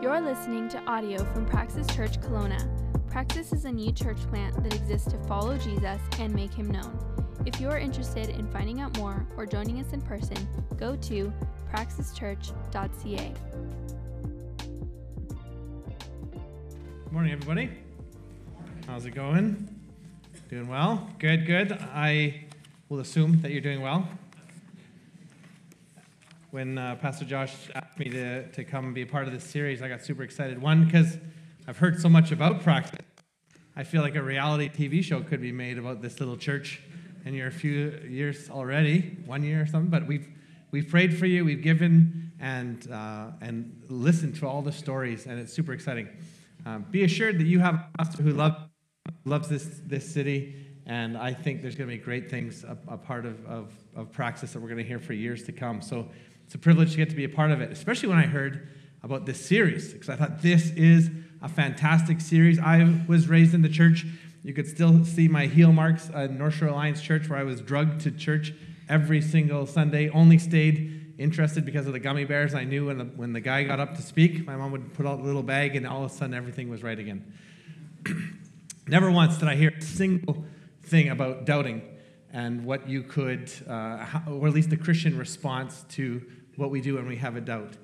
You're listening to audio from Praxis Church Kelowna. Praxis is a new church plant that exists to follow Jesus and make him known. If you are interested in finding out more or joining us in person, go to praxischurch.ca. Good morning, everybody. How's it going? Doing well? Good, good. I will assume that you're doing well. When uh, Pastor Josh asked me to, to come and be a part of this series, I got super excited. One, because I've heard so much about Praxis. I feel like a reality TV show could be made about this little church in your few years already, one year or something. But we've we've prayed for you, we've given and uh, and listened to all the stories, and it's super exciting. Um, be assured that you have a pastor who loves loves this this city, and I think there's going to be great things a, a part of, of of Praxis that we're going to hear for years to come. So it's a privilege to get to be a part of it, especially when I heard about this series, because I thought this is a fantastic series. I was raised in the church. You could still see my heel marks at North Shore Alliance Church, where I was drugged to church every single Sunday. Only stayed interested because of the gummy bears. I knew when the, when the guy got up to speak, my mom would put out a little bag, and all of a sudden everything was right again. Never once did I hear a single thing about doubting and what you could, uh, or at least the Christian response to what we do when we have a doubt.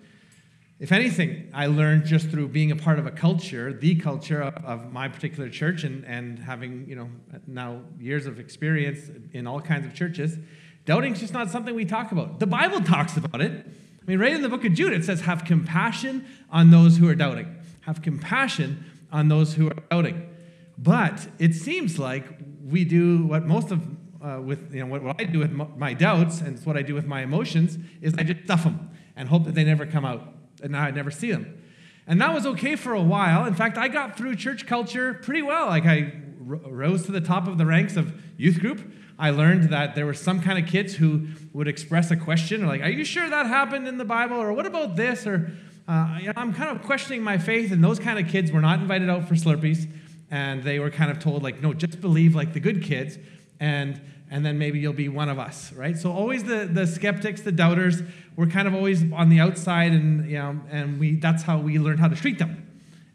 If anything, I learned just through being a part of a culture, the culture of, of, my particular church, and, and having you know now years of experience in all kinds of churches, doubting is just not something we talk about. The Bible talks about it. I mean, right in the book of Jude, it says, "Have compassion on those who are doubting. Have compassion on those who are doubting." But it seems like we do what most of uh, with you know what, what I do with my doubts and it's what I do with my emotions is I just stuff them and hope that they never come out, and now I never see them. And that was okay for a while. In fact, I got through church culture pretty well. Like I rose to the top of the ranks of youth group. I learned that there were some kind of kids who would express a question, or like, "Are you sure that happened in the Bible?" or "What about this?" or uh, I'm kind of questioning my faith, and those kind of kids were not invited out for Slurpees, and they were kind of told like, "No, just believe like the good kids." And and then maybe you'll be one of us, right? So always the, the skeptics, the doubters, we're kind of always on the outside, and you know, and we that's how we learned how to treat them.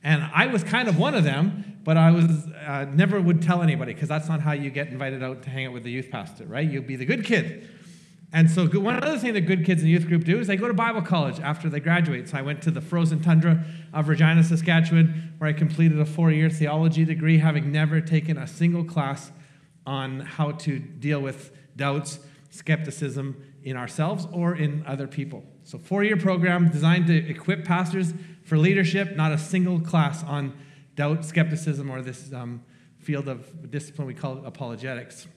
And I was kind of one of them, but I was uh, never would tell anybody because that's not how you get invited out to hang out with the youth pastor, right? You'll be the good kid. And so one other thing that good kids in the youth group do is they go to Bible college after they graduate. So I went to the frozen tundra of Regina, Saskatchewan, where I completed a four-year theology degree, having never taken a single class on how to deal with doubts, skepticism in ourselves or in other people. So, four year program designed to equip pastors for leadership, not a single class on doubt, skepticism, or this um, field of discipline we call apologetics,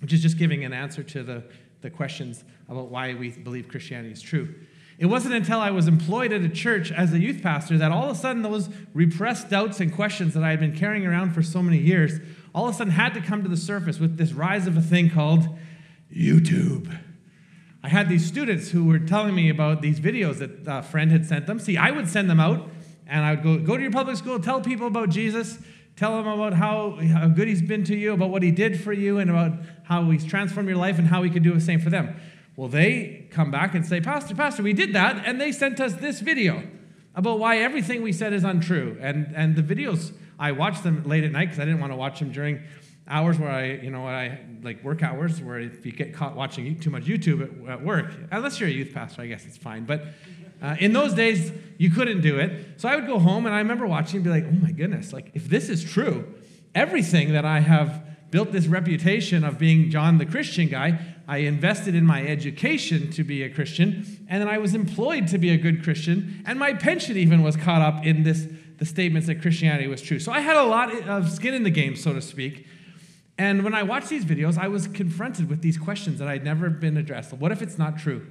which is just giving an answer to the, the questions about why we believe Christianity is true. It wasn't until I was employed at a church as a youth pastor that all of a sudden those repressed doubts and questions that I had been carrying around for so many years all of a sudden had to come to the surface with this rise of a thing called YouTube. I had these students who were telling me about these videos that a friend had sent them. See, I would send them out and I would go, go to your public school, tell people about Jesus, tell them about how, how good he's been to you, about what he did for you, and about how he's transformed your life and how we could do the same for them. Well, they come back and say, Pastor, Pastor, we did that, and they sent us this video about why everything we said is untrue. And, and the videos I watched them late at night because I didn't want to watch them during hours where I, you know, I like work hours where if you get caught watching too much YouTube at, at work, unless you're a youth pastor, I guess it's fine. But uh, in those days, you couldn't do it. So I would go home and I remember watching and be like, oh my goodness, like if this is true, everything that I have built this reputation of being John the Christian guy, I invested in my education to be a Christian, and then I was employed to be a good Christian, and my pension even was caught up in this the statements that Christianity was true. So I had a lot of skin in the game, so to speak. And when I watched these videos, I was confronted with these questions that I'd never been addressed. What if it's not true?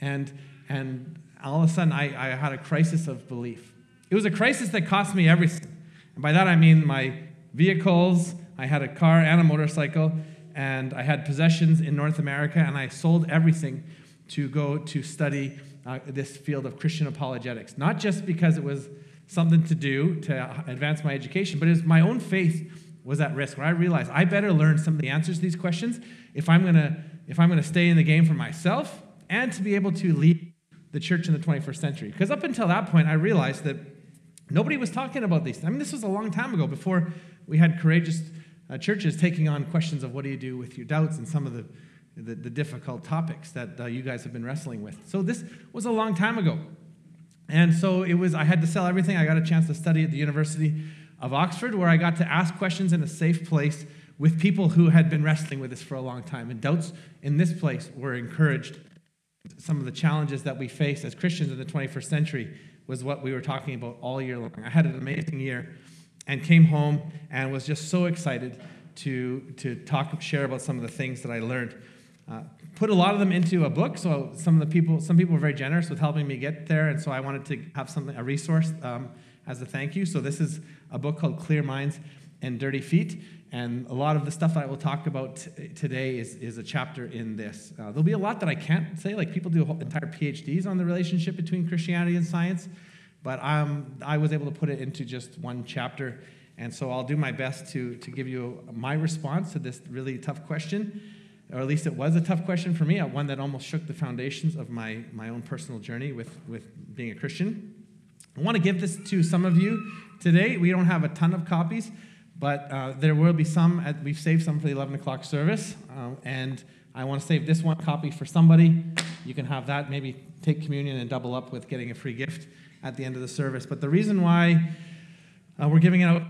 And, and all of a sudden, I, I had a crisis of belief. It was a crisis that cost me everything. And by that, I mean my vehicles, I had a car and a motorcycle, and I had possessions in North America, and I sold everything to go to study uh, this field of Christian apologetics. Not just because it was something to do to advance my education, but it was my own faith was at risk. Where I realized I better learn some of the answers to these questions if I'm gonna if I'm gonna stay in the game for myself and to be able to lead the church in the 21st century. Because up until that point, I realized that Nobody was talking about these. I mean, this was a long time ago before we had courageous uh, churches taking on questions of what do you do with your doubts and some of the, the, the difficult topics that uh, you guys have been wrestling with. So this was a long time ago. And so it was, I had to sell everything. I got a chance to study at the University of Oxford, where I got to ask questions in a safe place with people who had been wrestling with this for a long time. And doubts in this place were encouraged. Some of the challenges that we face as Christians in the 21st century was what we were talking about all year long. I had an amazing year and came home and was just so excited to, to talk, share about some of the things that I learned. Uh, put a lot of them into a book. So some of the people, some people were very generous with helping me get there, and so I wanted to have something, a resource um, as a thank you. So this is a book called Clear Minds and Dirty Feet, and a lot of the stuff that I will talk about t- today is, is a chapter in this. Uh, there'll be a lot that I can't say, like people do entire PhDs on the relationship between Christianity and science, but um, I was able to put it into just one chapter. And so I'll do my best to, to give you my response to this really tough question or at least it was a tough question for me, one that almost shook the foundations of my, my own personal journey with, with being a Christian. I want to give this to some of you today. We don't have a ton of copies, but uh, there will be some. At, we've saved some for the 11 o'clock service, um, and I want to save this one copy for somebody. You can have that, maybe take communion and double up with getting a free gift at the end of the service. But the reason why uh, we're giving it out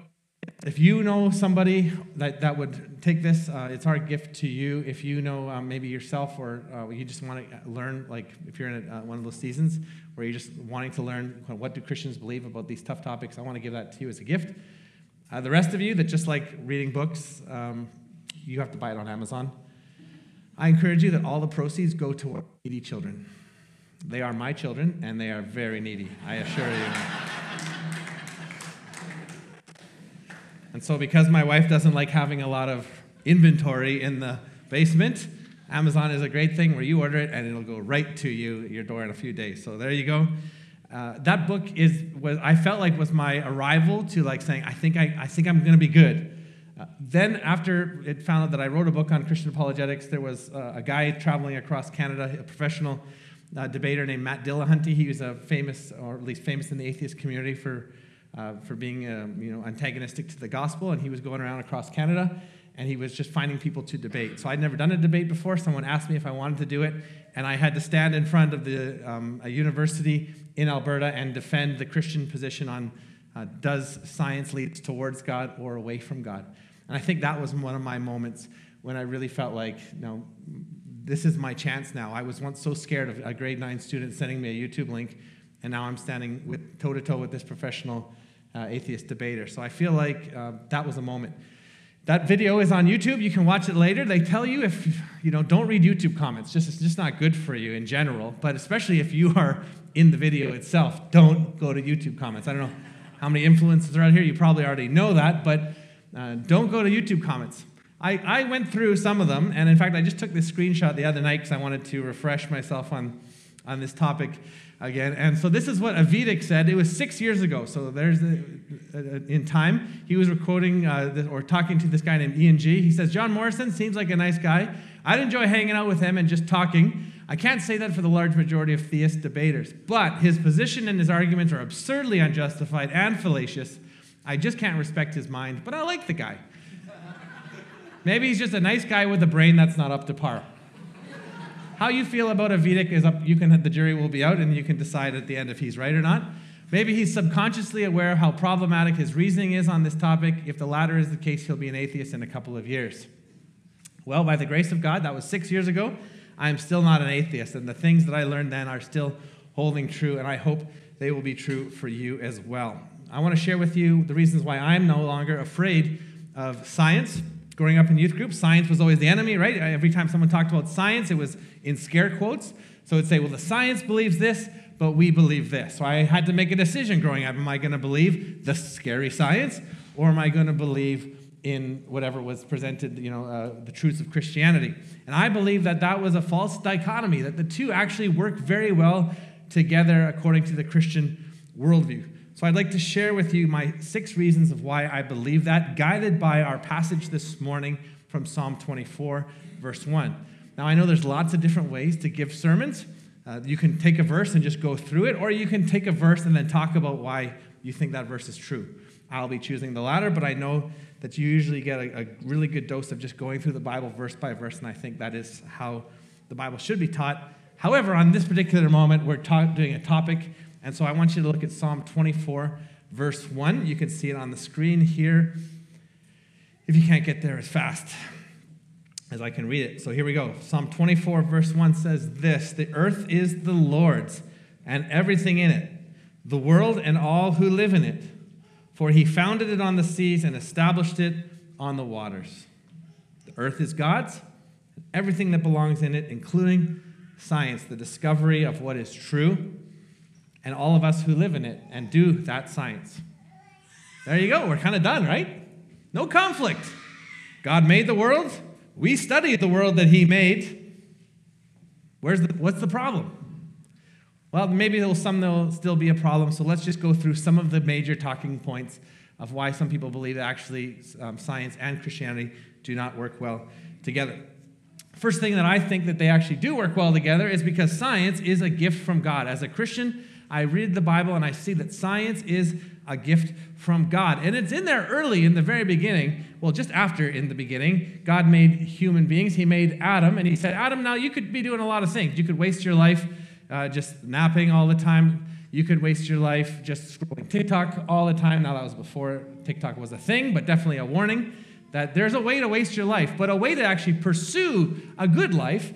if you know somebody that, that would take this, uh, it's our gift to you. If you know um, maybe yourself or uh, you just want to learn, like if you're in a, uh, one of those seasons where you're just wanting to learn what do Christians believe about these tough topics, I want to give that to you as a gift. Uh, the rest of you that just like reading books, um, you have to buy it on Amazon. I encourage you that all the proceeds go to needy children. They are my children, and they are very needy, I assure you. And so, because my wife doesn't like having a lot of inventory in the basement, Amazon is a great thing where you order it and it'll go right to you, your door in a few days. So there you go. Uh, that book is was I felt like was my arrival to like saying I think I, I think I'm to be good. Uh, then after it found out that I wrote a book on Christian apologetics, there was uh, a guy traveling across Canada, a professional uh, debater named Matt Dillahunty. He was a famous, or at least famous in the atheist community for uh, for being um, you know, antagonistic to the gospel, and he was going around across Canada, and he was just finding people to debate. So I'd never done a debate before. Someone asked me if I wanted to do it, and I had to stand in front of the, um, a university in Alberta and defend the Christian position on uh, does science lead towards God or away from God. And I think that was one of my moments when I really felt like, no, this is my chance now. I was once so scared of a grade nine student sending me a YouTube link, and now I'm standing toe to toe with this professional uh, atheist debater. So I feel like uh, that was a moment. That video is on YouTube. You can watch it later. They tell you if you know, don't read YouTube comments. Just it's just not good for you in general. But especially if you are in the video itself, don't go to YouTube comments. I don't know how many influencers are out here. You probably already know that, but uh, don't go to YouTube comments. I, I went through some of them, and in fact, I just took this screenshot the other night because I wanted to refresh myself on, on this topic again. And so this is what Avidic said. It was six years ago. So there's the, uh, in time. He was quoting uh, or talking to this guy named Ian G. He says, John Morrison seems like a nice guy. I'd enjoy hanging out with him and just talking. I can't say that for the large majority of theist debaters, but his position and his arguments are absurdly unjustified and fallacious. I just can't respect his mind, but I like the guy. Maybe he's just a nice guy with a brain that's not up to par. How you feel about a Vedic is up. You can the jury will be out, and you can decide at the end if he's right or not. Maybe he's subconsciously aware of how problematic his reasoning is on this topic. If the latter is the case, he'll be an atheist in a couple of years. Well, by the grace of God, that was six years ago. I am still not an atheist, and the things that I learned then are still holding true, and I hope they will be true for you as well. I want to share with you the reasons why I'm no longer afraid of science growing up in youth group, science was always the enemy, right? Every time someone talked about science, it was in scare quotes. So it'd say, well, the science believes this, but we believe this. So I had to make a decision growing up. Am I going to believe the scary science, or am I going to believe in whatever was presented, you know, uh, the truths of Christianity? And I believe that that was a false dichotomy, that the two actually work very well together according to the Christian worldview. So I'd like to share with you my six reasons of why I believe that, guided by our passage this morning from Psalm 24, verse 1. Now, I know there's lots of different ways to give sermons. Uh, you can take a verse and just go through it, or you can take a verse and then talk about why you think that verse is true. I'll be choosing the latter, but I know that you usually get a, a really good dose of just going through the Bible verse by verse, and I think that is how the Bible should be taught. However, on this particular moment, we're ta- doing a topic, and so I want you to look at Psalm 24, verse 1. You can see it on the screen here if you can't get there as fast as I can read it. So here we go. Psalm 24, verse 1 says this The earth is the Lord's, and everything in it, the world and all who live in it. For he founded it on the seas and established it on the waters. The earth is God's, everything that belongs in it, including science, the discovery of what is true, and all of us who live in it and do that science. There you go. We're kind of done, right? No conflict. God made the world. We study the world that He made. Where's the, what's the problem? Well, maybe there'll, some there'll still be a problem, so let's just go through some of the major talking points of why some people believe that actually um, science and Christianity do not work well together. First thing that I think that they actually do work well together is because science is a gift from God. As a Christian, I read the Bible and I see that science is a gift from God. And it's in there early in the very beginning. Well, just after in the beginning, God made human beings. He made Adam, and He said, Adam, now you could be doing a lot of things. You could waste your life uh, just napping all the time. You could waste your life just scrolling TikTok all the time. Now, that was before TikTok was a thing, but definitely a warning that there's a way to waste your life. But a way to actually pursue a good life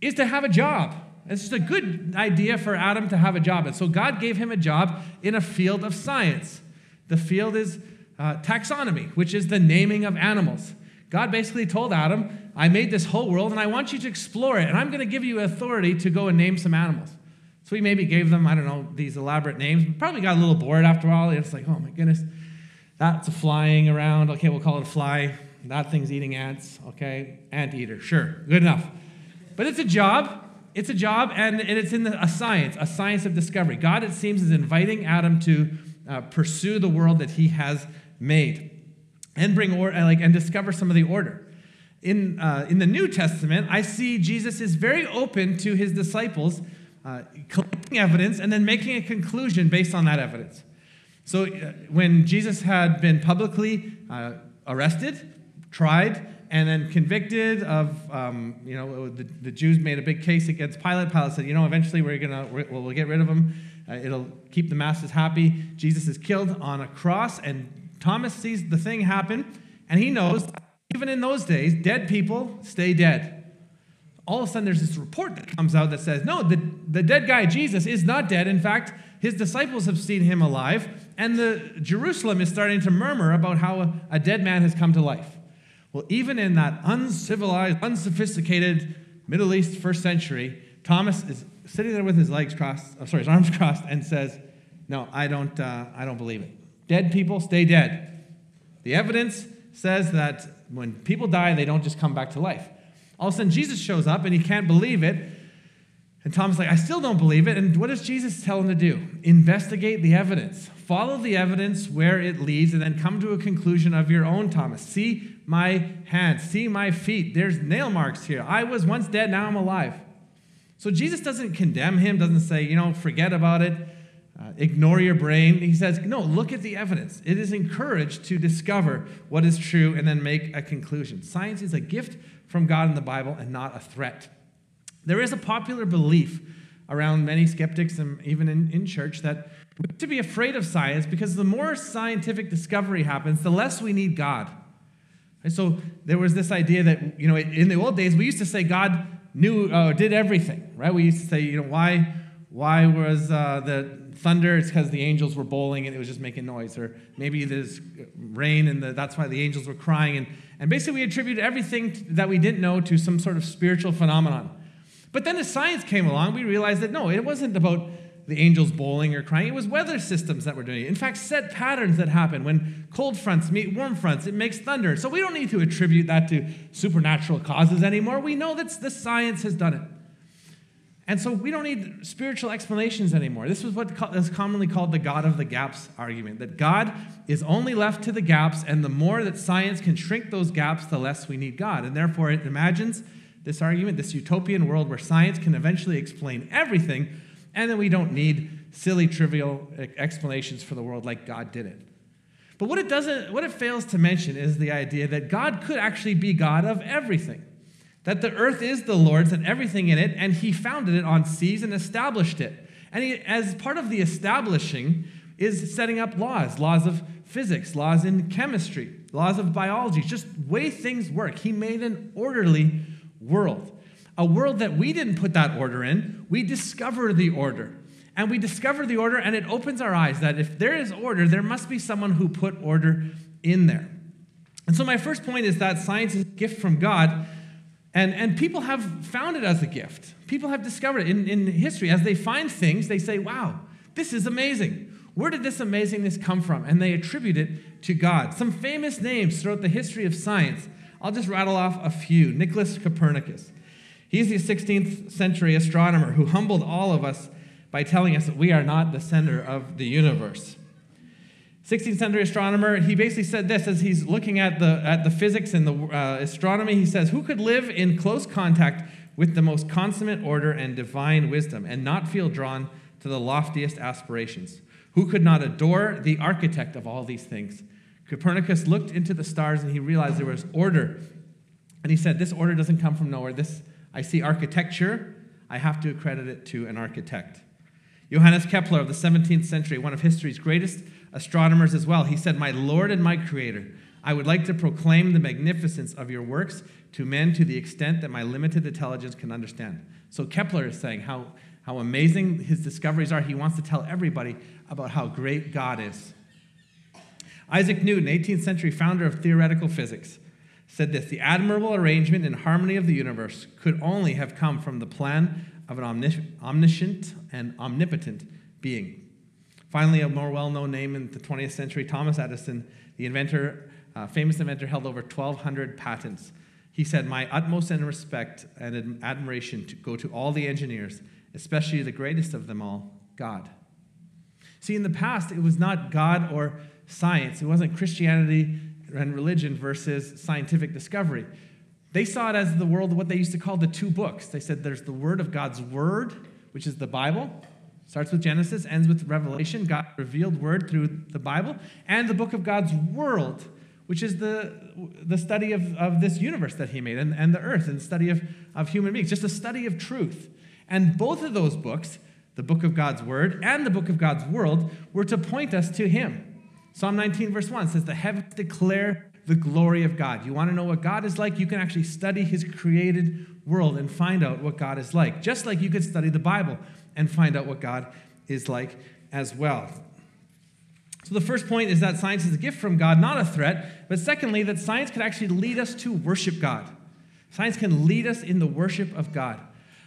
is to have a job. It's just a good idea for Adam to have a job. And so God gave him a job in a field of science. The field is uh, taxonomy, which is the naming of animals. God basically told Adam, I made this whole world and I want you to explore it, and I'm going to give you authority to go and name some animals. So he maybe gave them, I don't know, these elaborate names. Probably got a little bored after all. It's like, oh my goodness, that's flying around. Okay, we'll call it a fly. That thing's eating ants. Okay, ant eater. Sure, good enough. But it's a job. It's a job, and, and it's in a science, a science of discovery. God, it seems, is inviting Adam to uh, pursue the world that he has made and bring order, like, and discover some of the order. In, uh, in the New Testament, I see Jesus is very open to his disciples uh, collecting evidence and then making a conclusion based on that evidence. So uh, when Jesus had been publicly uh, arrested, tried, and then convicted of, um, you know, the, the, Jews made a big case against Pilate. Pilate said, you know, eventually we're gonna, we'll, we'll get rid of him. Uh, it'll keep the masses happy. Jesus is killed on a cross, and Thomas sees the thing happen, and he knows, even in those days, dead people stay dead. All of a sudden, there's this report that comes out that says, no, the, the dead guy, Jesus, is not dead. In fact, his disciples have seen him alive, and the Jerusalem is starting to murmur about how a, a dead man has come to life. Well, even in that uncivilized, unsophisticated Middle East first century, Thomas is sitting there with his legs crossed, oh, sorry, his arms crossed, and says, "No, I don't, uh, I don't believe it. Dead people stay dead. The evidence says that when people die, they don't just come back to life. All of a sudden, Jesus shows up, and he can't believe it. And Thomas is like, I still don't believe it. And what does Jesus tell him to do? Investigate the evidence. Follow the evidence where it leads, and then come to a conclusion of your own, Thomas. See my hands, see my feet. There's nail marks here. I was once dead, now I'm alive. So Jesus doesn't condemn him, doesn't say, you know, forget about it, uh, ignore your brain. He says, no, look at the evidence. It is encouraged to discover what is true and then make a conclusion. Science is a gift from God in the Bible and not a threat. There is a popular belief around many skeptics and even in, in church that to be afraid of science because the more scientific discovery happens, the less we need God. And so there was this idea that, you know, in the old days, we used to say God knew, uh, did everything, right? We used to say, you know, why, why was uh, the thunder? It's because the angels were bowling and it was just making noise. Or maybe there's rain and the, that's why the angels were crying. And, and basically, we attributed everything that we didn't know to some sort of spiritual phenomenon. But then as science came along, we realized that no, it wasn't about the angels bowling or crying. It was weather systems that were doing it. In fact, set patterns that happen when cold fronts meet warm fronts, it makes thunder. So we don't need to attribute that to supernatural causes anymore. We know that the science has done it. And so we don't need spiritual explanations anymore. This is what is commonly called the God of the gaps argument that God is only left to the gaps, and the more that science can shrink those gaps, the less we need God. And therefore, it imagines this argument, this utopian world where science can eventually explain everything and then we don't need silly, trivial eh, explanations for the world like God did it. But what it doesn't, what it fails to mention is the idea that God could actually be God of everything. That the earth is the Lord's and everything in it, and He founded it on seas and established it. And he, as part of the establishing, is setting up laws laws of physics, laws in chemistry, laws of biology, just way things work. He made an orderly world. A world that we didn't put that order in, we discover the order. And we discover the order, and it opens our eyes that if there is order, there must be someone who put order in there. And so, my first point is that science is a gift from God, and, and people have found it as a gift. People have discovered it in, in history. As they find things, they say, wow, this is amazing. Where did this amazingness come from? And they attribute it to God. Some famous names throughout the history of science. I'll just rattle off a few. Nicholas Copernicus. He's the 16th century astronomer who humbled all of us by telling us that we are not the center of the universe. 16th century astronomer, he basically said this as he's looking at the, at the physics and the uh, astronomy. He says, Who could live in close contact with the most consummate order and divine wisdom and not feel drawn to the loftiest aspirations? Who could not adore the architect of all these things? Copernicus looked into the stars and he realized there was order. And he said, This order doesn't come from nowhere. This, I see architecture, I have to accredit it to an architect. Johannes Kepler of the 17th century, one of history's greatest astronomers as well, he said, My Lord and my Creator, I would like to proclaim the magnificence of your works to men to the extent that my limited intelligence can understand. So Kepler is saying how, how amazing his discoveries are. He wants to tell everybody about how great God is. Isaac Newton, 18th century founder of theoretical physics, said this The admirable arrangement and harmony of the universe could only have come from the plan of an omniscient and omnipotent being. Finally, a more well known name in the 20th century, Thomas Edison, the inventor, uh, famous inventor, held over 1,200 patents. He said, My utmost and respect and admiration to go to all the engineers, especially the greatest of them all, God. See, in the past, it was not God or science, it wasn't Christianity and religion versus scientific discovery. They saw it as the world, what they used to call the two books. They said there's the word of God's word, which is the Bible, starts with Genesis, ends with Revelation, God revealed word through the Bible, and the book of God's world, which is the, the study of, of this universe that He made and, and the earth and the study of, of human beings, just a study of truth. And both of those books the book of God's word and the book of God's world, were to point us to Him. Psalm 19, verse 1 says, The heavens declare the glory of God. You want to know what God is like? You can actually study His created world and find out what God is like, just like you could study the Bible and find out what God is like as well. So, the first point is that science is a gift from God, not a threat. But secondly, that science can actually lead us to worship God. Science can lead us in the worship of God.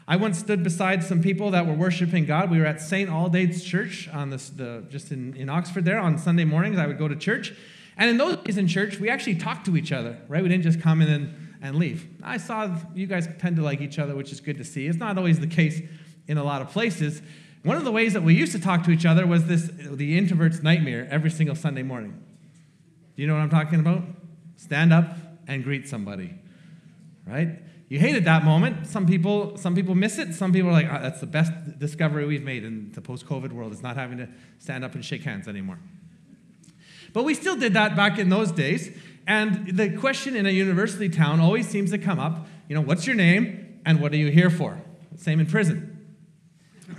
I once stood beside some people that were worshiping God. We were at St. Aldate's Church on this, the, just in, in Oxford there on Sunday mornings. I would go to church. And in those days in church, we actually talked to each other, right? We didn't just come in and, and leave. I saw you guys tend to like each other, which is good to see. It's not always the case in a lot of places. One of the ways that we used to talk to each other was this the introvert's nightmare every single Sunday morning. Do you know what I'm talking about? Stand up and greet somebody, right? You hated that moment. Some people, some people miss it. Some people are like, oh, that's the best discovery we've made in the post-COVID world is not having to stand up and shake hands anymore. But we still did that back in those days. And the question in a university town always seems to come up, you know, what's your name and what are you here for? Same in prison.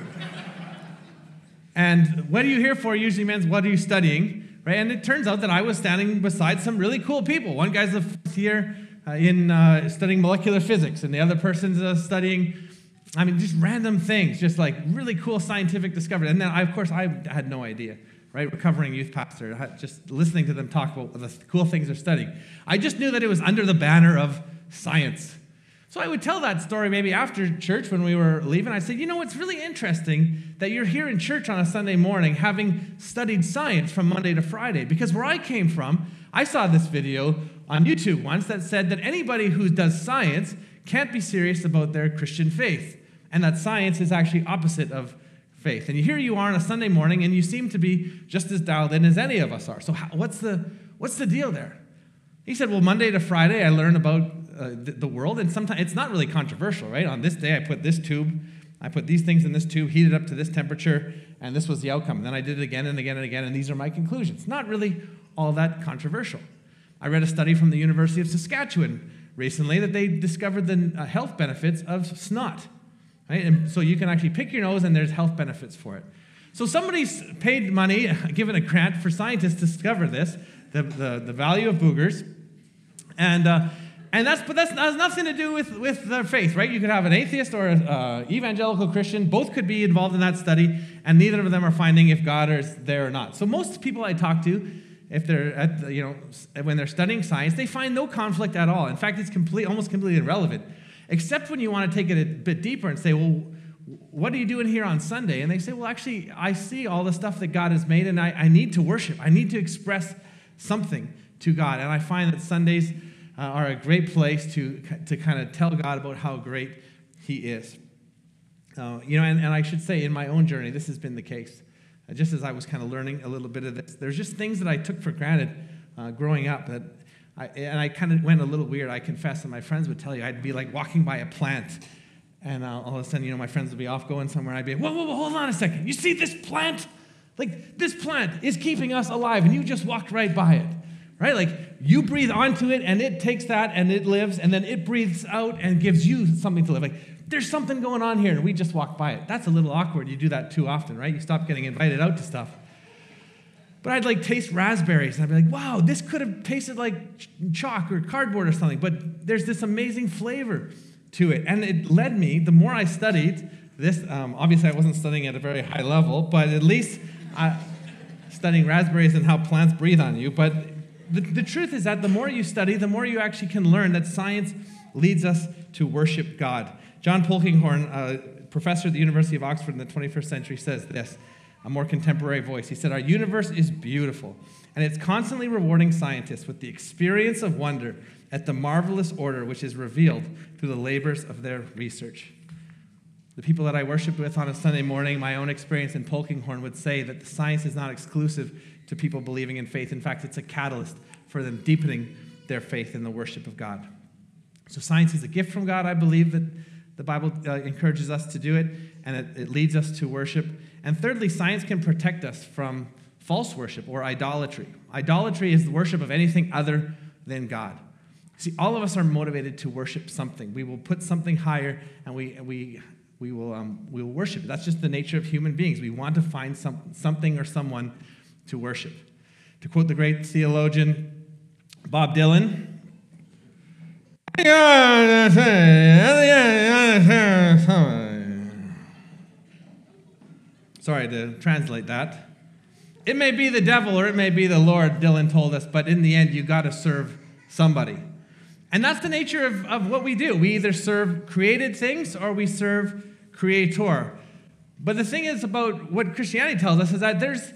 and what are you here for usually means what are you studying, right? And it turns out that I was standing beside some really cool people. One guy's a fourth year in uh, studying molecular physics, and the other person's uh, studying, I mean, just random things, just like really cool scientific discovery. And then, I, of course, I had no idea, right? Recovering youth pastor, just listening to them talk about the cool things they're studying. I just knew that it was under the banner of science. So I would tell that story maybe after church when we were leaving. I said, you know, it's really interesting that you're here in church on a Sunday morning having studied science from Monday to Friday. Because where I came from, I saw this video on YouTube once that said that anybody who does science can't be serious about their Christian faith, and that science is actually opposite of faith. And here you are on a Sunday morning, and you seem to be just as dialed in as any of us are. So, how, what's, the, what's the deal there? He said, Well, Monday to Friday, I learn about uh, the, the world, and sometimes it's not really controversial, right? On this day, I put this tube, I put these things in this tube, heated up to this temperature, and this was the outcome. Then I did it again and again and again, and these are my conclusions. Not really all that controversial. I read a study from the University of Saskatchewan recently that they discovered the uh, health benefits of snot. Right? And so you can actually pick your nose, and there's health benefits for it. So somebody's paid money, given a grant for scientists to discover this, the, the, the value of boogers. And, uh, and that's, but that has nothing to do with, with their faith, right? You could have an atheist or an uh, evangelical Christian. Both could be involved in that study, and neither of them are finding if God is there or not. So most people I talk to, if they're at the, you know when they're studying science, they find no conflict at all. In fact, it's complete, almost completely irrelevant, except when you want to take it a bit deeper and say, well, what are you doing here on Sunday? And they say, well, actually, I see all the stuff that God has made, and I, I need to worship. I need to express something to God. And I find that Sundays uh, are a great place to, to kind of tell God about how great He is. Uh, you know, and, and I should say, in my own journey, this has been the case. Just as I was kind of learning a little bit of this, there's just things that I took for granted uh, growing up that I, and I kind of went a little weird, I confess, and my friends would tell you, I'd be like walking by a plant and uh, all of a sudden, you know, my friends would be off going somewhere. I'd be, whoa, whoa, whoa, hold on a second. You see this plant? Like, this plant is keeping us alive, and you just walked right by it, right? Like, you breathe onto it, and it takes that, and it lives, and then it breathes out and gives you something to live. Like, there's something going on here, and we just walk by it. That's a little awkward. You do that too often, right? You stop getting invited out to stuff. But I'd like taste raspberries, and I'd be like, wow, this could have tasted like chalk or cardboard or something, but there's this amazing flavor to it. And it led me, the more I studied this, um, obviously I wasn't studying at a very high level, but at least I, studying raspberries and how plants breathe on you. But the, the truth is that the more you study, the more you actually can learn that science leads us to worship God. John Polkinghorne, a professor at the University of Oxford in the 21st century, says this, a more contemporary voice. He said, Our universe is beautiful, and it's constantly rewarding scientists with the experience of wonder at the marvelous order which is revealed through the labors of their research. The people that I worshiped with on a Sunday morning, my own experience in Polkinghorne would say that the science is not exclusive to people believing in faith. In fact, it's a catalyst for them deepening their faith in the worship of God. So, science is a gift from God. I believe that the Bible uh, encourages us to do it, and it, it leads us to worship. And thirdly, science can protect us from false worship or idolatry. Idolatry is the worship of anything other than God. See, all of us are motivated to worship something. We will put something higher and we, we, we, will, um, we will worship. That's just the nature of human beings. We want to find some, something or someone to worship. To quote the great theologian Bob Dylan, Sorry to translate that. It may be the devil or it may be the Lord, Dylan told us, but in the end, you got to serve somebody. And that's the nature of, of what we do. We either serve created things or we serve creator. But the thing is about what Christianity tells us is that there's,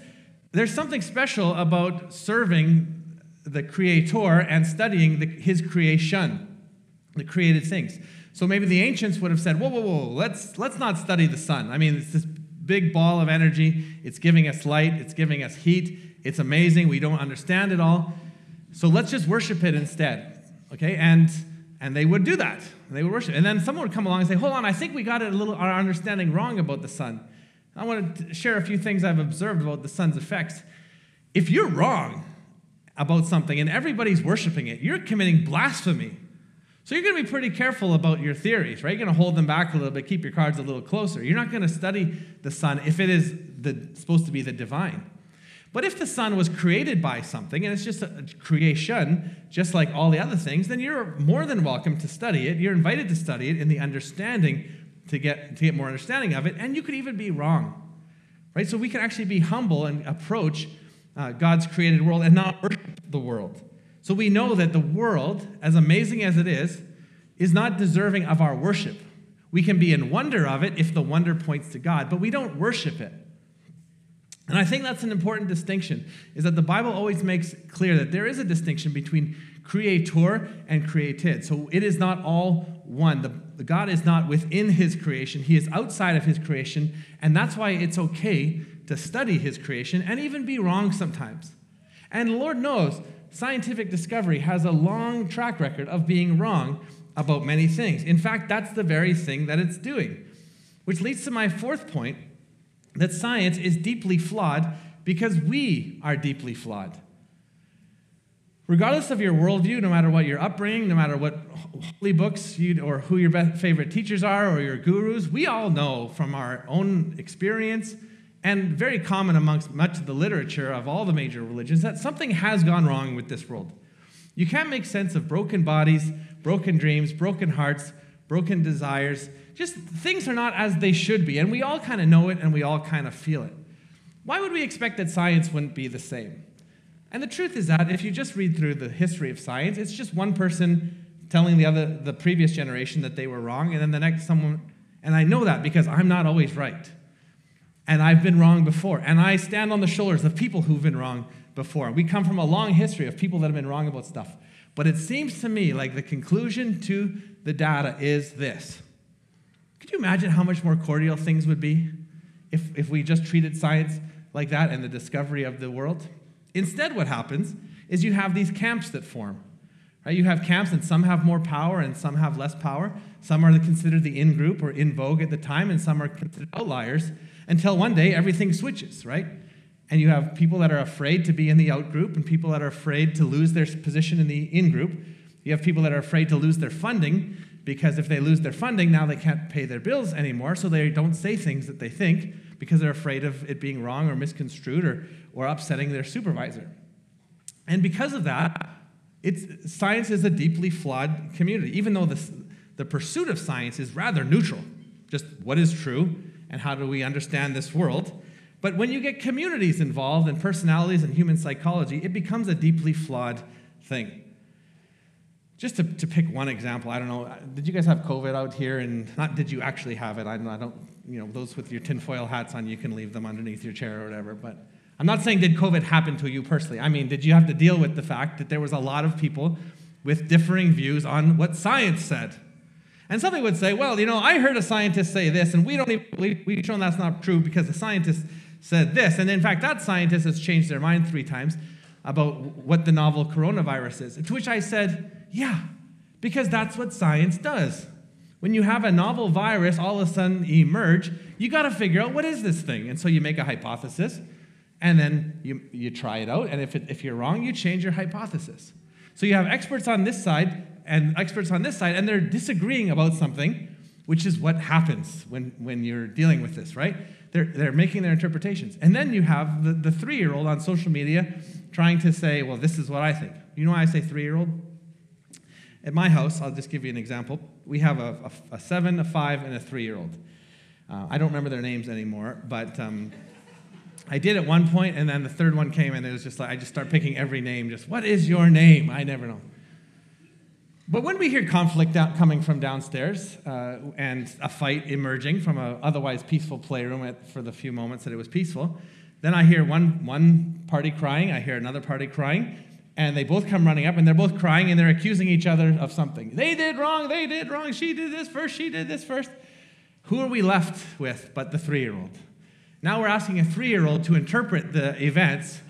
there's something special about serving the creator and studying the, his creation, the created things. So maybe the ancients would have said, whoa, whoa, whoa, let's, let's not study the sun. I mean, it's this big ball of energy. It's giving us light, it's giving us heat. It's amazing. We don't understand it all. So let's just worship it instead. Okay, and and they would do that. They would worship. And then someone would come along and say, Hold on, I think we got it a little our understanding wrong about the sun. I want to share a few things I've observed about the sun's effects. If you're wrong about something and everybody's worshiping it, you're committing blasphemy. So you're going to be pretty careful about your theories, right? You're going to hold them back a little bit, keep your cards a little closer. You're not going to study the sun if it is the, supposed to be the divine. But if the sun was created by something and it's just a creation, just like all the other things, then you're more than welcome to study it. You're invited to study it in the understanding to get, to get more understanding of it, and you could even be wrong. Right? So we can actually be humble and approach uh, God's created world and not worship the world. So we know that the world, as amazing as it is, is not deserving of our worship. We can be in wonder of it if the wonder points to God, but we don't worship it. And I think that's an important distinction, is that the Bible always makes clear that there is a distinction between creator and created. So it is not all one. The, the God is not within his creation, he is outside of his creation, and that's why it's okay to study his creation and even be wrong sometimes. And Lord knows, scientific discovery has a long track record of being wrong about many things. In fact, that's the very thing that it's doing. Which leads to my fourth point, that science is deeply flawed because we are deeply flawed. Regardless of your worldview, no matter what your upbringing, no matter what holy books you or who your favorite teachers are or your gurus, we all know from our own experience and very common amongst much of the literature of all the major religions that something has gone wrong with this world. You can't make sense of broken bodies, broken dreams, broken hearts, broken desires. Just things are not as they should be, and we all kind of know it and we all kind of feel it. Why would we expect that science wouldn't be the same? And the truth is that if you just read through the history of science, it's just one person telling the other the previous generation that they were wrong and then the next someone and I know that because I'm not always right. And I've been wrong before. And I stand on the shoulders of people who've been wrong before. We come from a long history of people that have been wrong about stuff. But it seems to me like the conclusion to the data is this. Could you imagine how much more cordial things would be if, if we just treated science like that and the discovery of the world? Instead, what happens is you have these camps that form. Right? You have camps, and some have more power and some have less power. Some are considered the in group or in vogue at the time, and some are considered outliers until one day everything switches, right? And you have people that are afraid to be in the out group and people that are afraid to lose their position in the in group. You have people that are afraid to lose their funding because if they lose their funding, now they can't pay their bills anymore, so they don't say things that they think because they're afraid of it being wrong or misconstrued or, or upsetting their supervisor. And because of that, it's, science is a deeply flawed community, even though this, the pursuit of science is rather neutral. Just what is true and how do we understand this world? But when you get communities involved and personalities and human psychology, it becomes a deeply flawed thing. Just to, to pick one example, I don't know, uh, did you guys have COVID out here? And not did you actually have it? I don't, I don't you know, those with your tinfoil hats on, you can leave them underneath your chair or whatever. But I'm not saying did COVID happen to you personally. I mean, did you have to deal with the fact that there was a lot of people with differing views on what science said? And somebody would say, well, you know, I heard a scientist say this, and we don't even believe, we've shown that's not true because the scientist said this. And in fact, that scientist has changed their mind three times about what the novel coronavirus is. To which I said, yeah, because that's what science does. When you have a novel virus all of a sudden emerge, you got to figure out what is this thing. And so you make a hypothesis, and then you, you try it out. And if, it, if you're wrong, you change your hypothesis. So you have experts on this side and experts on this side, and they're disagreeing about something, which is what happens when, when you're dealing with this, right? They're, they're making their interpretations. And then you have the, the three year old on social media trying to say, well, this is what I think. You know why I say three year old? At my house, I'll just give you an example. We have a, a, a seven, a five, and a three year old. Uh, I don't remember their names anymore, but um, I did at one point, and then the third one came, and it was just like I just start picking every name. Just what is your name? I never know. But when we hear conflict coming from downstairs uh, and a fight emerging from an otherwise peaceful playroom at, for the few moments that it was peaceful, then I hear one, one party crying, I hear another party crying, and they both come running up and they're both crying and they're accusing each other of something. They did wrong, they did wrong, she did this first, she did this first. Who are we left with but the three year old? Now we're asking a three year old to interpret the events,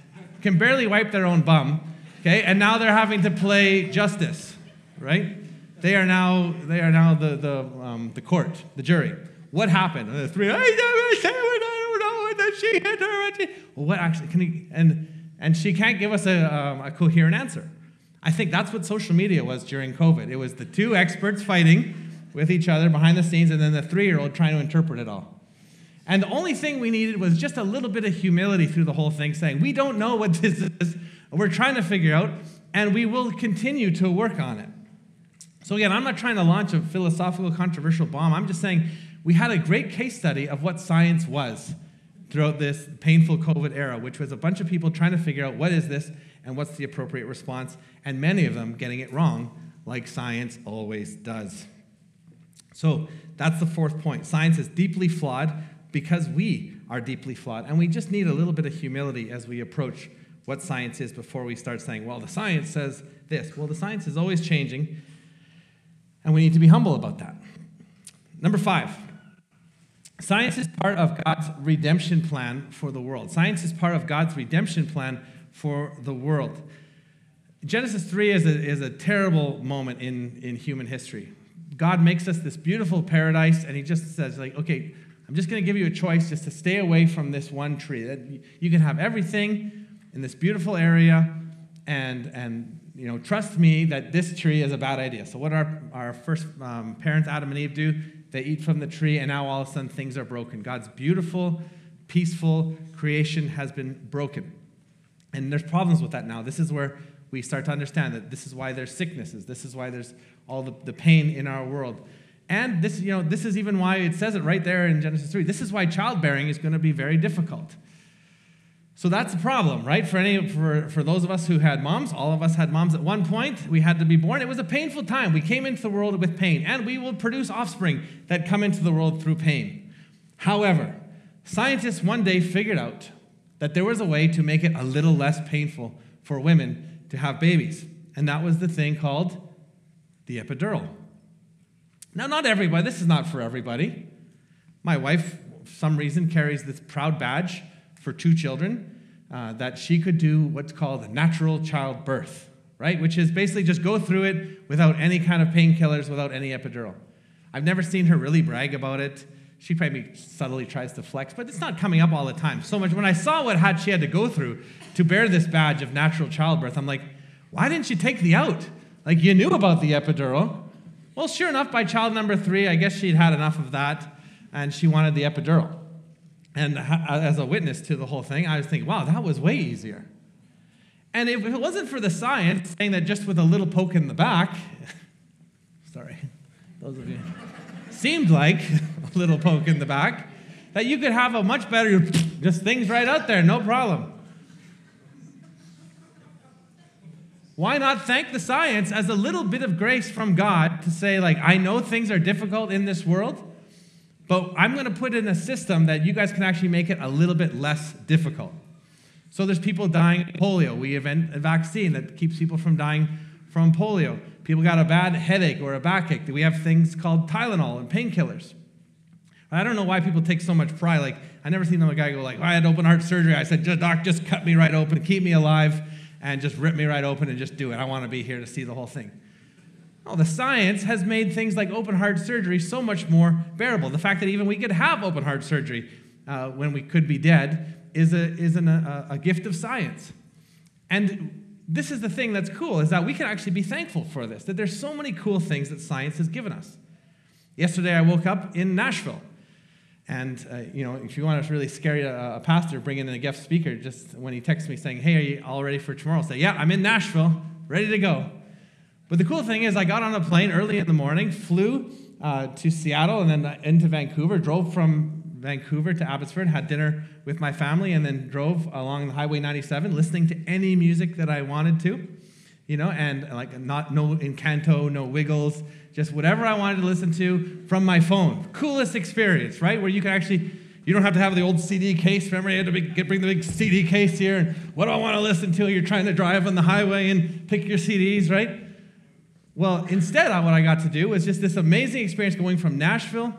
can barely wipe their own bum, okay, and now they're having to play justice, right? They are now, they are now the, the, um, the court, the jury. What happened? And the three, I don't know, she hit her. What actually, can he, and and she can't give us a, um, a coherent answer. I think that's what social media was during COVID. It was the two experts fighting with each other behind the scenes, and then the three year old trying to interpret it all. And the only thing we needed was just a little bit of humility through the whole thing, saying, We don't know what this is, we're trying to figure out, and we will continue to work on it. So, again, I'm not trying to launch a philosophical, controversial bomb. I'm just saying we had a great case study of what science was throughout this painful COVID era, which was a bunch of people trying to figure out what is this and what's the appropriate response, and many of them getting it wrong, like science always does. So that's the fourth point. Science is deeply flawed because we are deeply flawed, and we just need a little bit of humility as we approach what science is before we start saying, well, the science says this. Well, the science is always changing, and we need to be humble about that. Number five, Science is part of God's redemption plan for the world. Science is part of God's redemption plan for the world. Genesis 3 is a, is a terrible moment in, in human history. God makes us this beautiful paradise, and He just says, like, okay, I'm just going to give you a choice just to stay away from this one tree. You can have everything in this beautiful area, and and you know, trust me that this tree is a bad idea. So what our our first um, parents, Adam and Eve, do? They eat from the tree, and now all of a sudden things are broken. God's beautiful, peaceful creation has been broken, and there's problems with that now. This is where we start to understand that this is why there's sicknesses. This is why there's all the, the pain in our world. And this, you know, this is even why it says it right there in Genesis 3. This is why childbearing is going to be very difficult. So that's the problem, right? For any for, for those of us who had moms, all of us had moms at one point. We had to be born. It was a painful time. We came into the world with pain, and we will produce offspring that come into the world through pain. However, scientists one day figured out that there was a way to make it a little less painful for women to have babies. And that was the thing called the epidural. Now, not everybody, this is not for everybody. My wife, for some reason, carries this proud badge for two children uh, that she could do what's called a natural childbirth, right? Which is basically just go through it without any kind of painkillers, without any epidural. I've never seen her really brag about it. She probably subtly tries to flex, but it's not coming up all the time. So much. When I saw what had, she had to go through to bear this badge of natural childbirth, I'm like, why didn't you take the out? Like, you knew about the epidural. Well, sure enough, by child number three, I guess she'd had enough of that and she wanted the epidural. And as a witness to the whole thing, I was thinking, wow, that was way easier. And if it wasn't for the science saying that just with a little poke in the back, sorry, those of you, seemed like a little poke in the back, that you could have a much better, just things right out there, no problem. why not thank the science as a little bit of grace from God to say, like, I know things are difficult in this world, but I'm going to put in a system that you guys can actually make it a little bit less difficult. So there's people dying of polio. We invent a vaccine that keeps people from dying from polio. People got a bad headache or a backache. We have things called Tylenol and painkillers. I don't know why people take so much pride. Like, I never seen a guy go like, oh, I had open heart surgery. I said, doc, just cut me right open, keep me alive and just rip me right open and just do it. I want to be here to see the whole thing. Oh, the science has made things like open heart surgery so much more bearable. The fact that even we could have open heart surgery uh, when we could be dead is, a, is an, a, a gift of science. And this is the thing that's cool is that we can actually be thankful for this, that there's so many cool things that science has given us. Yesterday I woke up in Nashville and, uh, you know, if you want to really scare a, a, pastor, bring in a guest speaker. Just when he texts me saying, hey, are you all ready for tomorrow? I'll say, yeah, I'm in Nashville, ready to go. But the cool thing is, I got on a plane early in the morning, flew uh, to Seattle and then into Vancouver, drove from Vancouver to Abbotsford, had dinner with my family, and then drove along the Highway 97, listening to any music that I wanted to, you know, and like not no Encanto, no Wiggles, just whatever I wanted to listen to from my phone. Coolest experience, right? Where you can actually, you don't have to have the old CD case. Remember, you had to big, bring the big CD case here. And what do I want to listen to? You're trying to drive on the highway and pick your CDs, right? Well, instead, what I got to do was just this amazing experience going from Nashville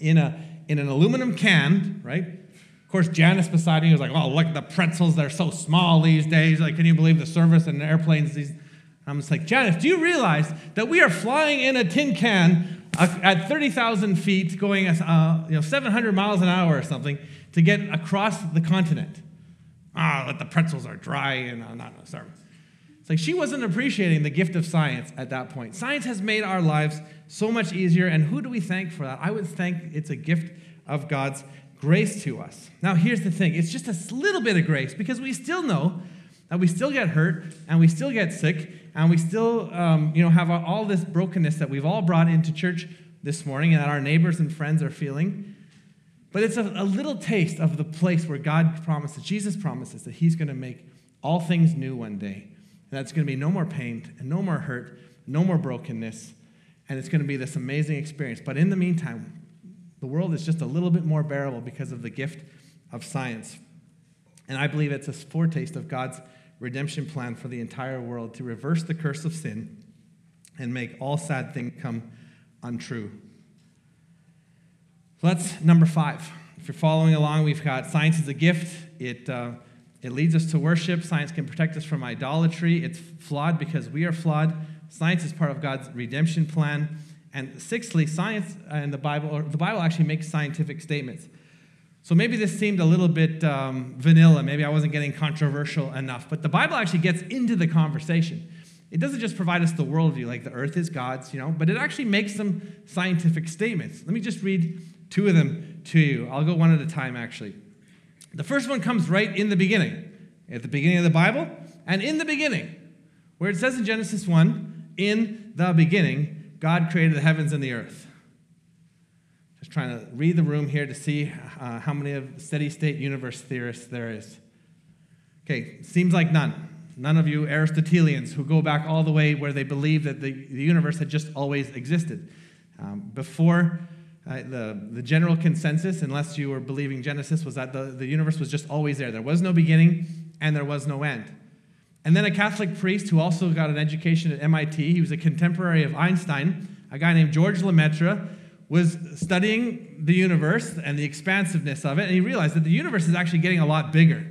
in, a, in an aluminum can, right? Of course, Janice beside me was like, oh, look at the pretzels. They're so small these days. Like, can you believe the service in airplanes these I'm just like, Janice, do you realize that we are flying in a tin can uh, at 30,000 feet, going uh, you know, 700 miles an hour or something, to get across the continent? Ah, oh, the pretzels are dry and uh, not, sorry. It's like she wasn't appreciating the gift of science at that point. Science has made our lives so much easier, and who do we thank for that? I would thank it's a gift of God's grace to us. Now, here's the thing it's just a little bit of grace because we still know that we still get hurt and we still get sick and we still um, you know, have all this brokenness that we've all brought into church this morning and that our neighbors and friends are feeling. But it's a, a little taste of the place where God promises, Jesus promises that He's going to make all things new one day. That's going to be no more pain and no more hurt, no more brokenness. And it's going to be this amazing experience. But in the meantime, the world is just a little bit more bearable because of the gift of science. And I believe it's a foretaste of God's redemption plan for the entire world to reverse the curse of sin and make all sad things come untrue. So that's number five. If you're following along, we've got science is a gift. It, uh, it leads us to worship. Science can protect us from idolatry. It's flawed because we are flawed. Science is part of God's redemption plan. And sixthly, science and the Bible, or the Bible actually makes scientific statements. So maybe this seemed a little bit um, vanilla. Maybe I wasn't getting controversial enough. But the Bible actually gets into the conversation. It doesn't just provide us the worldview, like the earth is God's, you know, but it actually makes some scientific statements. Let me just read two of them to you. I'll go one at a time, actually. The first one comes right in the beginning, at the beginning of the Bible, and in the beginning, where it says in Genesis 1, in the beginning, God created the heavens and the earth Just trying to read the room here to see uh, how many of steady state universe theorists there is. Okay, seems like none. None of you Aristotelians who go back all the way where they believe that the, the universe had just always existed. Um, before uh, the, the general consensus, unless you were believing Genesis, was that the, the universe was just always there. There was no beginning and there was no end. And then a Catholic priest who also got an education at MIT, he was a contemporary of Einstein, a guy named George Lemaitre, was studying the universe and the expansiveness of it, and he realized that the universe is actually getting a lot bigger.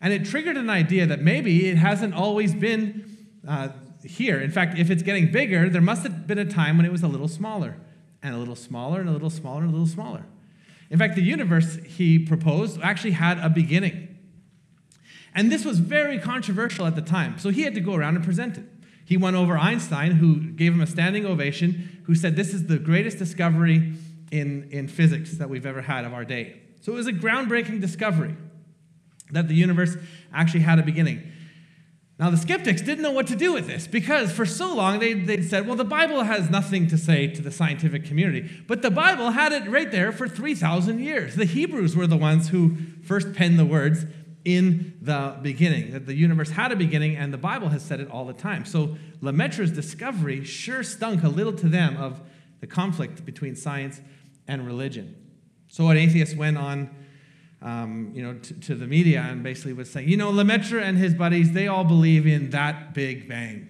And it triggered an idea that maybe it hasn't always been uh, here. In fact, if it's getting bigger, there must have been a time when it was a little smaller, and a little smaller, and a little smaller, and a little smaller. In fact, the universe, he proposed, actually had a beginning. And this was very controversial at the time, so he had to go around and present it. He went over Einstein, who gave him a standing ovation, who said, This is the greatest discovery in, in physics that we've ever had of our day. So it was a groundbreaking discovery that the universe actually had a beginning. Now, the skeptics didn't know what to do with this because for so long they, they'd said, well, the Bible has nothing to say to the scientific community. But the Bible had it right there for 3,000 years. The Hebrews were the ones who first penned the words, in the beginning, that the universe had a beginning, and the Bible has said it all the time. So Lemaitre's discovery sure stunk a little to them of the conflict between science and religion. So an atheist went on, um, you know, to, to the media and basically was saying, you know, Lemaitre and his buddies, they all believe in that Big Bang.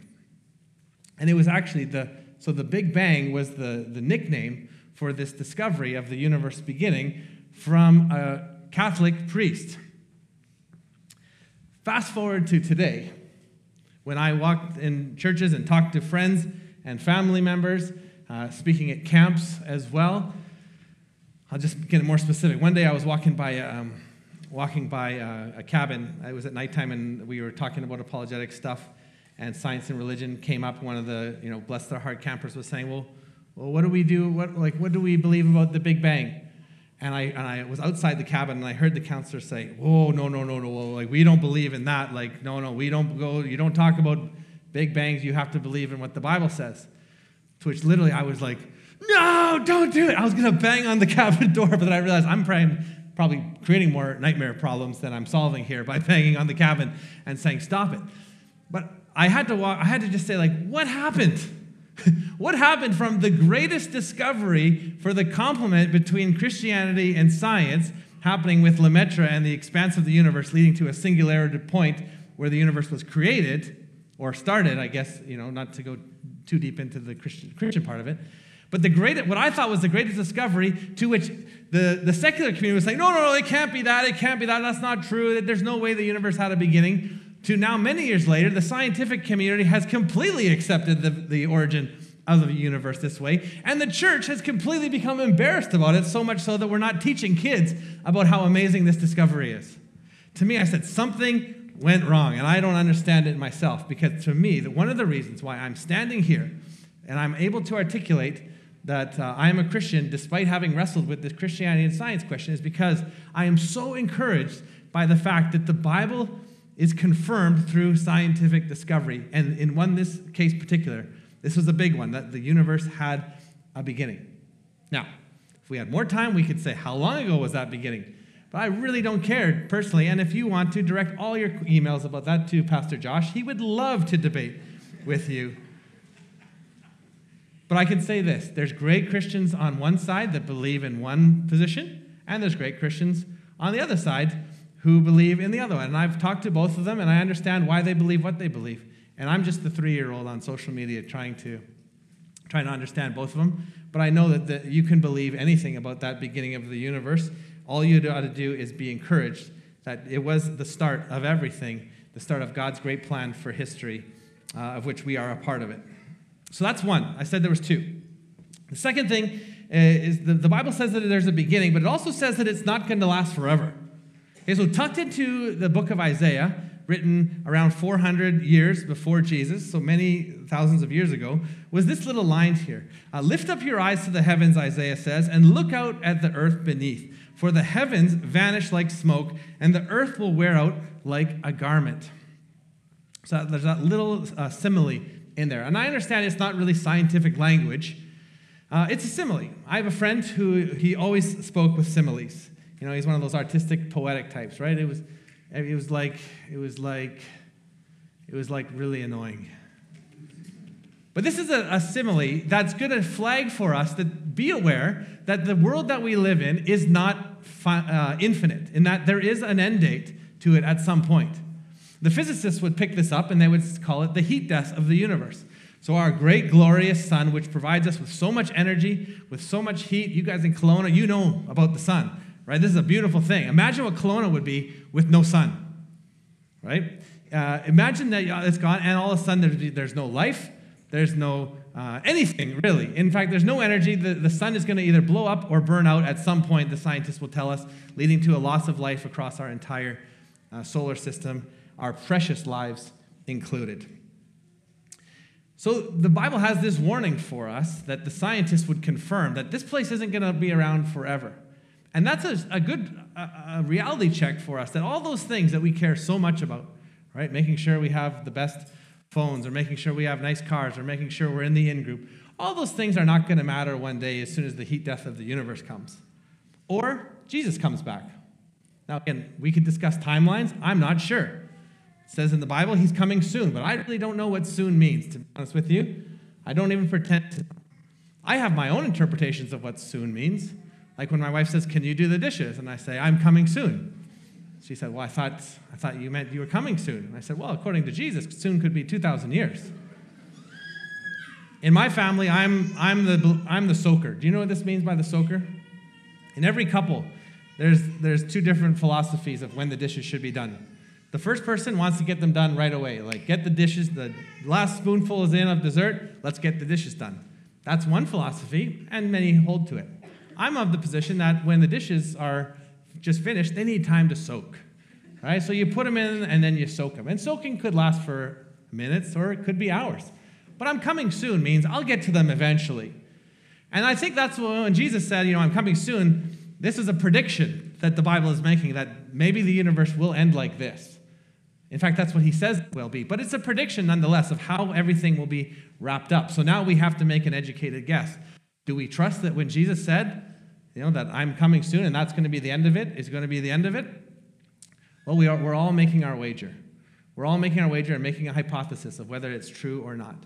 And it was actually the, so the Big Bang was the, the nickname for this discovery of the universe beginning from a Catholic priest. Fast forward to today, when I walked in churches and talked to friends and family members, uh, speaking at camps as well. I'll just get more specific. One day I was walking by, um, walking by uh, a cabin. It was at nighttime, and we were talking about apologetic stuff, and science and religion came up. One of the, you know, bless their heart campers was saying, "Well, well, what do we do? What like what do we believe about the Big Bang?" and I, and I was outside the cabin and I heard the counselor say, "Oh no no no no! Like we don't believe in that. Like no no, we don't go. You don't talk about big bangs. You have to believe in what the Bible says." To which literally I was like, "No, don't do it!" I was gonna bang on the cabin door, but then I realized I'm probably probably creating more nightmare problems than I'm solving here by banging on the cabin and saying, "Stop it!" But I had to walk. I had to just say like, "What happened?" what happened from the greatest discovery for the complement between Christianity and science happening with Lemaitre and the expanse of the universe leading to a singularity point where the universe was created or started, I guess, you know, not to go too deep into the Christian, Christian part of it. But the great, what I thought was the greatest discovery, to which the, the secular community was saying, no, no, no, it can't be that, it can't be that, that's not true, there's no way the universe had a beginning to now, many years later, the scientific community has completely accepted the, the origin of the universe this way, and the church has completely become embarrassed about it, so much so that we're not teaching kids about how amazing this discovery is. To me, I said, something went wrong, and I don't understand it myself, because to me, one of the reasons why I'm standing here and I'm able to articulate that uh, I am a Christian despite having wrestled with this Christianity and science question is because I am so encouraged by the fact that the Bible is confirmed through scientific discovery. And in one this case particular, this was a big one that the universe had a beginning. Now, if we had more time, we could say, how long ago was that beginning? But I really don't care personally. And if you want to direct all your emails about that to Pastor Josh, he would love to debate with you. But I can say this there's great Christians on one side that believe in one position, and there's great Christians on the other side who believe in the other one. And I've talked to both of them, and I understand why they believe what they believe. And I'm just the three-year-old on social media trying to trying to understand both of them. But I know that the, you can believe anything about that beginning of the universe. All you got to do is be encouraged that it was the start of everything, the start of God's great plan for history, uh, of which we are a part of it. So that's one. I said there was two. The second thing uh, is the, the Bible says that there's a beginning, but it also says that it's not going to last forever. Okay, so tucked into the book of Isaiah, written around 400 years before Jesus, so many thousands of years ago, was this little line here. Uh, Lift up your eyes to the heavens, Isaiah says, and look out at the earth beneath. For the heavens vanish like smoke, and the earth will wear out like a garment. So there's that little uh, simile in there. And I understand it's not really scientific language. Uh, it's a simile. I have a friend who he always spoke with similes. You know, he's one of those artistic, poetic types, right? It was, it was like, it was like, it was like really annoying. But this is a, a simile that's going to flag for us that be aware that the world that we live in is not fi- uh, infinite, in that there is an end date to it at some point. The physicists would pick this up and they would call it the heat death of the universe. So, our great, glorious sun, which provides us with so much energy, with so much heat, you guys in Kelowna, you know about the sun, right? This is a beautiful thing. Imagine what Kelowna would be with no sun, right? Uh, imagine that it's gone and all of a sudden there's, there's no life, there's no uh, anything really. In fact, there's no energy. The, the sun is going to either blow up or burn out at some point, the scientists will tell us, leading to a loss of life across our entire uh, solar system our precious lives included. So the Bible has this warning for us that the scientists would confirm that this place isn't going to be around forever. And that's a, a good a reality check for us that all those things that we care so much about, right? Making sure we have the best phones, or making sure we have nice cars, or making sure we're in the in group, all those things are not going to matter one day as soon as the heat death of the universe comes. Or Jesus comes back. Now, again, we could discuss timelines. I'm not sure says in the Bible he's coming soon, but I really don't know what soon means, to be honest with you. I don't even pretend to. I have my own interpretations of what soon means. Like when my wife says, Can you do the dishes? And I say, I'm coming soon. She said, Well, I thought, I thought you meant you were coming soon. And I said, Well, according to Jesus, soon could be 2,000 years. In my family, I'm, I'm, the, I'm the soaker. Do you know what this means by the soaker? In every couple, there's, there's two different philosophies of when the dishes should be done. The first person wants to get them done right away. Like, get the dishes, the last spoonful is in of dessert, let's get the dishes done. That's one philosophy, and many hold to it. I'm of the position that when the dishes are just finished, they need time to soak. Right? So you put them in and then you soak them. And soaking could last for minutes or it could be hours. But I'm coming soon means I'll get to them eventually. And I think that's when Jesus said, you know, I'm coming soon, this is a prediction that the Bible is making that maybe the universe will end like this. In fact, that's what he says it will be. But it's a prediction nonetheless of how everything will be wrapped up. So now we have to make an educated guess. Do we trust that when Jesus said, you know, that I'm coming soon and that's going to be the end of it, is going to be the end of it? Well, we are, we're all making our wager. We're all making our wager and making a hypothesis of whether it's true or not.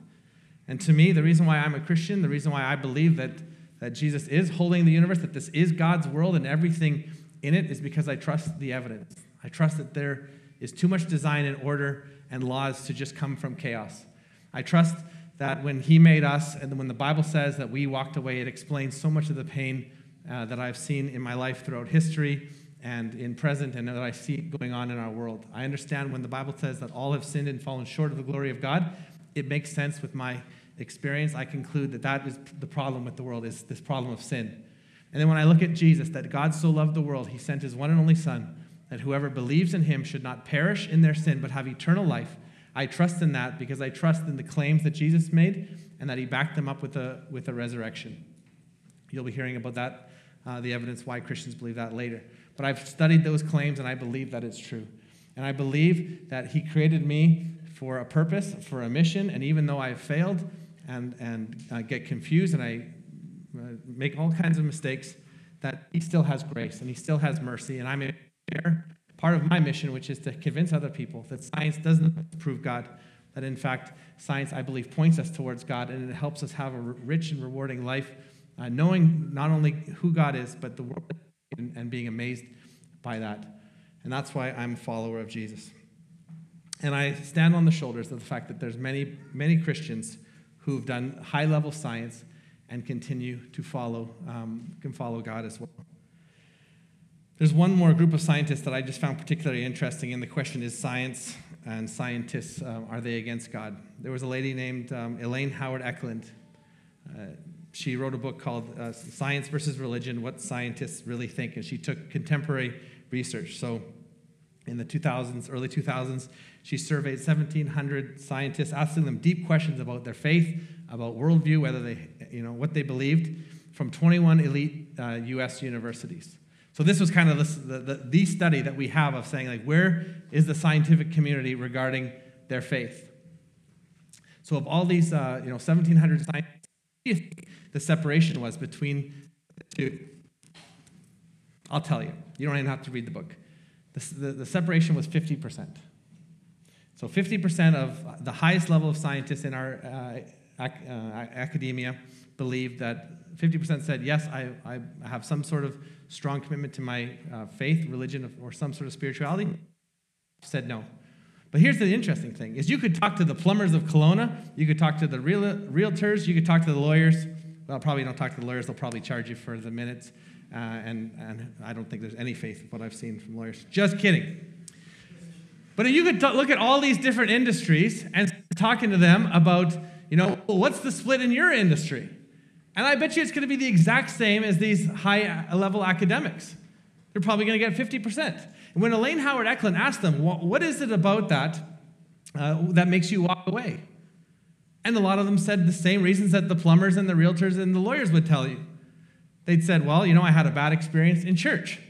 And to me, the reason why I'm a Christian, the reason why I believe that, that Jesus is holding the universe, that this is God's world and everything in it, is because I trust the evidence. I trust that there is too much design and order and laws to just come from chaos. I trust that when He made us, and when the Bible says that we walked away, it explains so much of the pain uh, that I've seen in my life throughout history and in present, and that I see going on in our world. I understand when the Bible says that all have sinned and fallen short of the glory of God, it makes sense with my experience. I conclude that that is the problem with the world, is this problem of sin. And then when I look at Jesus, that God so loved the world, He sent His one and only Son that whoever believes in him should not perish in their sin, but have eternal life. I trust in that because I trust in the claims that Jesus made and that he backed them up with a, with a resurrection. You'll be hearing about that, uh, the evidence why Christians believe that later. But I've studied those claims and I believe that it's true. And I believe that he created me for a purpose, for a mission, and even though I've failed and, and uh, get confused and I uh, make all kinds of mistakes, that he still has grace and he still has mercy, and I'm share part of my mission, which is to convince other people that science doesn't prove God, that in fact, science, I believe, points us towards God and it helps us have a rich and rewarding life, uh, knowing not only who God is, but the world and, and being amazed by that. And that's why I'm a follower of Jesus. And I stand on the shoulders of the fact that there's many, many Christians who've done high level science and continue to follow, um, can follow God as well. There's one more group of scientists that I just found particularly interesting, and the question is science and scientists, uh, are they against God? There was a lady named um, Elaine Howard Ecklund. Uh, she wrote a book called uh, Science versus Religion What Scientists Really Think. And she took contemporary research. So in the 2000s, early 2000s, she surveyed 1,700 scientists, asking them deep questions about their faith, about worldview, whether they, you know, what they believed, from 21 elite uh, U.S. universities. So this was kind of the, the, the study that we have of saying, like, where is the scientific community regarding their faith? So of all these, uh, you know, 1,700 scientists, the separation was between the two. I'll tell you. You don't even have to read the book. The, the, the separation was 50%. So 50% of the highest level of scientists in our uh, ac- uh, academia believed that 50% said, yes, I, I have some sort of strong commitment to my uh, faith, religion, or some sort of spirituality. Said no. But here's the interesting thing is you could talk to the plumbers of Kelowna, you could talk to the real, realtors, you could talk to the lawyers. Well, probably don't talk to the lawyers, they'll probably charge you for the minutes. Uh, and, and I don't think there's any faith in what I've seen from lawyers. Just kidding. But you could t- look at all these different industries and talking to them about, you know, what's the split in your industry? And I bet you it's going to be the exact same as these high level academics. They're probably going to get 50%. And when Elaine Howard Ecklund asked them, what is it about that uh, that makes you walk away? And a lot of them said the same reasons that the plumbers and the realtors and the lawyers would tell you. They'd said, well, you know, I had a bad experience in church.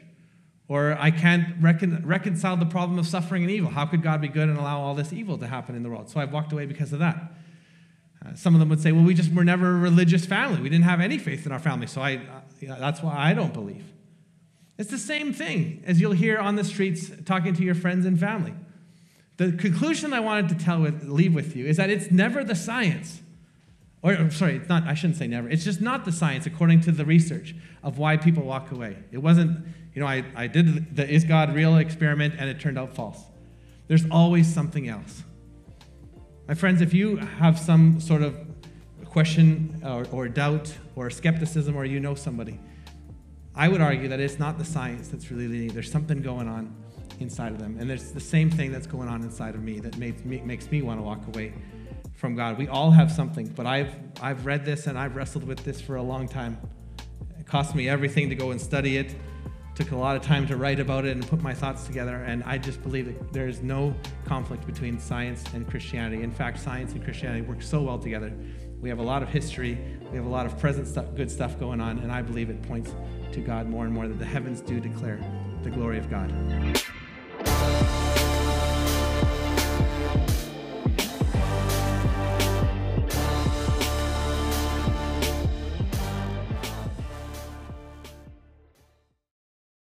Or I can't recon- reconcile the problem of suffering and evil. How could God be good and allow all this evil to happen in the world? So I've walked away because of that. Uh, some of them would say, well, we just were never a religious family. We didn't have any faith in our family, so I, uh, that's why I don't believe. It's the same thing as you'll hear on the streets talking to your friends and family. The conclusion I wanted to tell with, leave with you is that it's never the science or sorry, it's not, I shouldn't say never. It's just not the science according to the research of why people walk away. It wasn't, you know, I, I did the is God real experiment and it turned out false. There's always something else. My friends, if you have some sort of question or, or doubt or skepticism or you know somebody, I would argue that it's not the science that's really leading. There's something going on inside of them. And there's the same thing that's going on inside of me that makes me, makes me want to walk away from God. We all have something, but I've, I've read this and I've wrestled with this for a long time. It cost me everything to go and study it. Took a lot of time to write about it and put my thoughts together, and I just believe that there is no conflict between science and Christianity. In fact, science and Christianity work so well together. We have a lot of history, we have a lot of present stuff, good stuff going on, and I believe it points to God more and more that the heavens do declare the glory of God.